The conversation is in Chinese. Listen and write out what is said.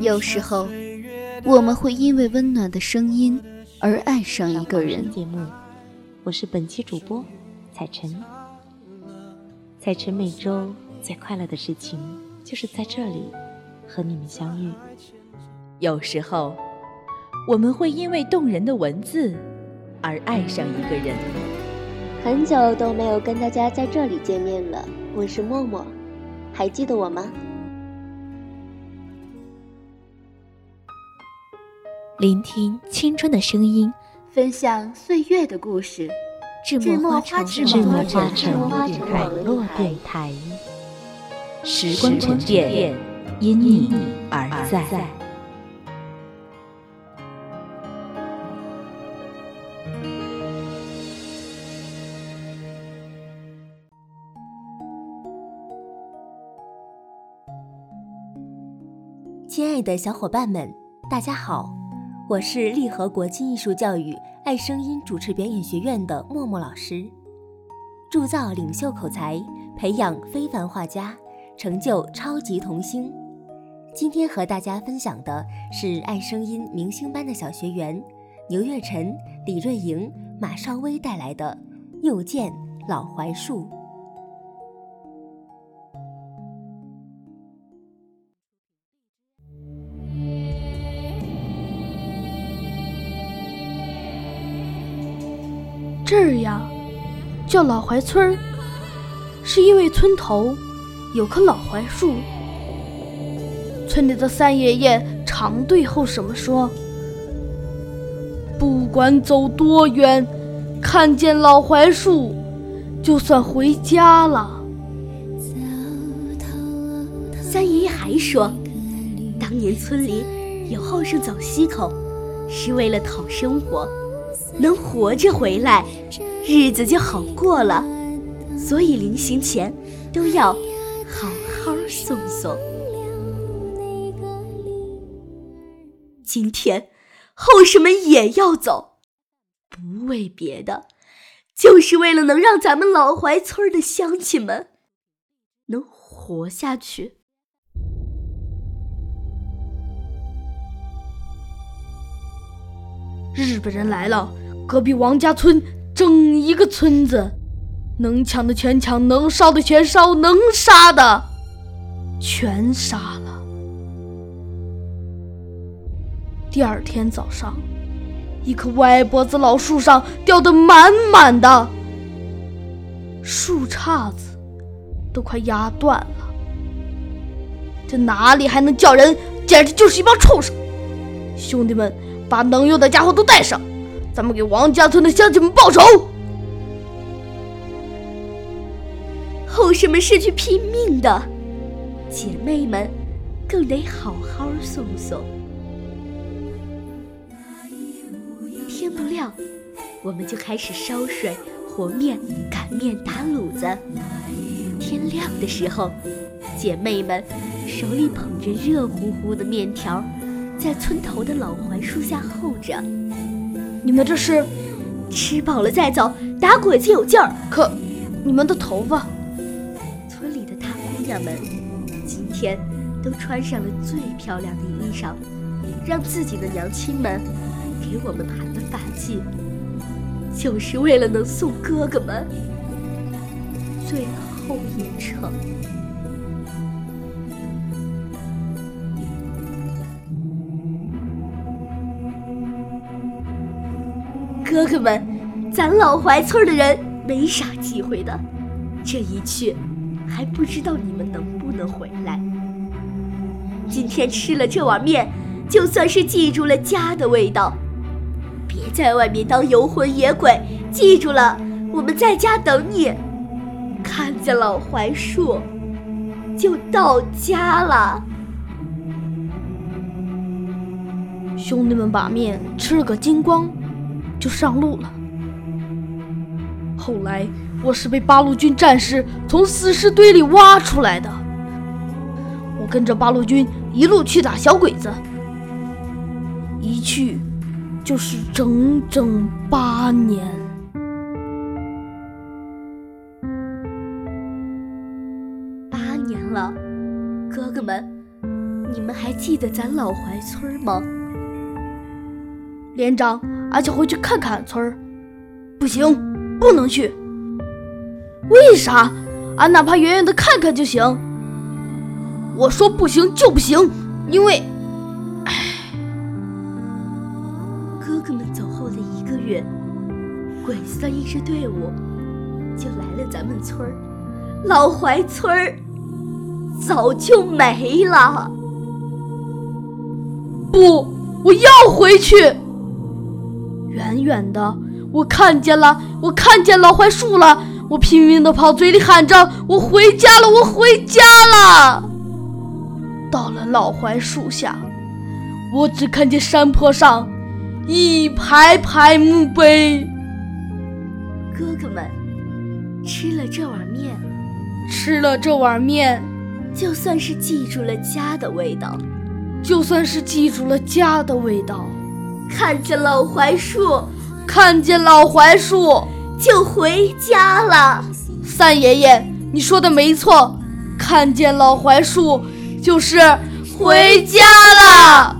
有时候，我们会因为温暖的声音而爱上一个人。节目，我是本期主播彩晨。彩晨每周最快乐的事情，就是在这里和你们相遇。有时候，我们会因为动人的文字而爱上一个人。很久都没有跟大家在这里见面了，我是默默，还记得我吗？聆听青春的声音，分享岁月的故事。智墨花城网络电台，时光沉淀，因你而在。亲爱的小伙伴们，大家好。我是利和国际艺术教育爱声音主持表演学院的默默老师，铸造领袖口才，培养非凡画家，成就超级童星。今天和大家分享的是爱声音明星班的小学员牛月晨、李瑞莹、马少威带来的《又见老槐树》。这儿呀，叫老槐村儿，是因为村头有棵老槐树。村里的三爷爷常对后生们说：“不管走多远，看见老槐树，就算回家了。”三爷爷还说，当年村里有后生走西口，是为了讨生活。能活着回来，日子就好过了。所以临行前都要好好送送。今天后生们也要走，不为别的，就是为了能让咱们老槐村的乡亲们能活下去。日本人来了。隔壁王家村整一个村子，能抢的全抢，能烧的全烧，能杀的全杀了。第二天早上，一棵歪脖子老树上吊的满满的，树杈子都快压断了。这哪里还能叫人？简直就是一帮畜生！兄弟们，把能用的家伙都带上。咱们给王家村的乡亲们报仇！后生们是去拼命的，姐妹们更得好好送送。天不亮，我们就开始烧水、和面、擀面、打卤子。天亮的时候，姐妹们手里捧着热乎乎的面条，在村头的老槐树下候着。你们这是吃饱了再走，打鬼子有劲儿。可你们的头发，村里的大姑娘们今天都穿上了最漂亮的衣裳，让自己的娘亲们给我们盘了发髻，就是为了能送哥哥们最后一程。哥哥们，咱老槐村的人没啥机会的，这一去还不知道你们能不能回来。今天吃了这碗面，就算是记住了家的味道。别在外面当游魂野鬼，记住了，我们在家等你。看见老槐树，就到家了。兄弟们把面吃了个精光。就上路了。后来我是被八路军战士从死尸堆里挖出来的。我跟着八路军一路去打小鬼子，一去就是整整八年。八年了，哥哥们，你们还记得咱老槐村吗？连长，俺想回去看看村儿。不行，不能去。为啥？俺哪怕远远的看看就行。我说不行就不行，因为，唉，哥哥们走后的一个月，鬼子的一支队伍就来了咱们村儿，老槐村儿早就没了。不，我要回去。远远的，我看见了，我看见老槐树了。我拼命的跑，嘴里喊着：“我回家了，我回家了。”到了老槐树下，我只看见山坡上一排排墓碑。哥哥们吃了这碗面，吃了这碗面，就算是记住了家的味道，就算是记住了家的味道。看见老槐树，看见老槐树。就回家了，三爷爷，你说的没错，看见老槐树就是回家了。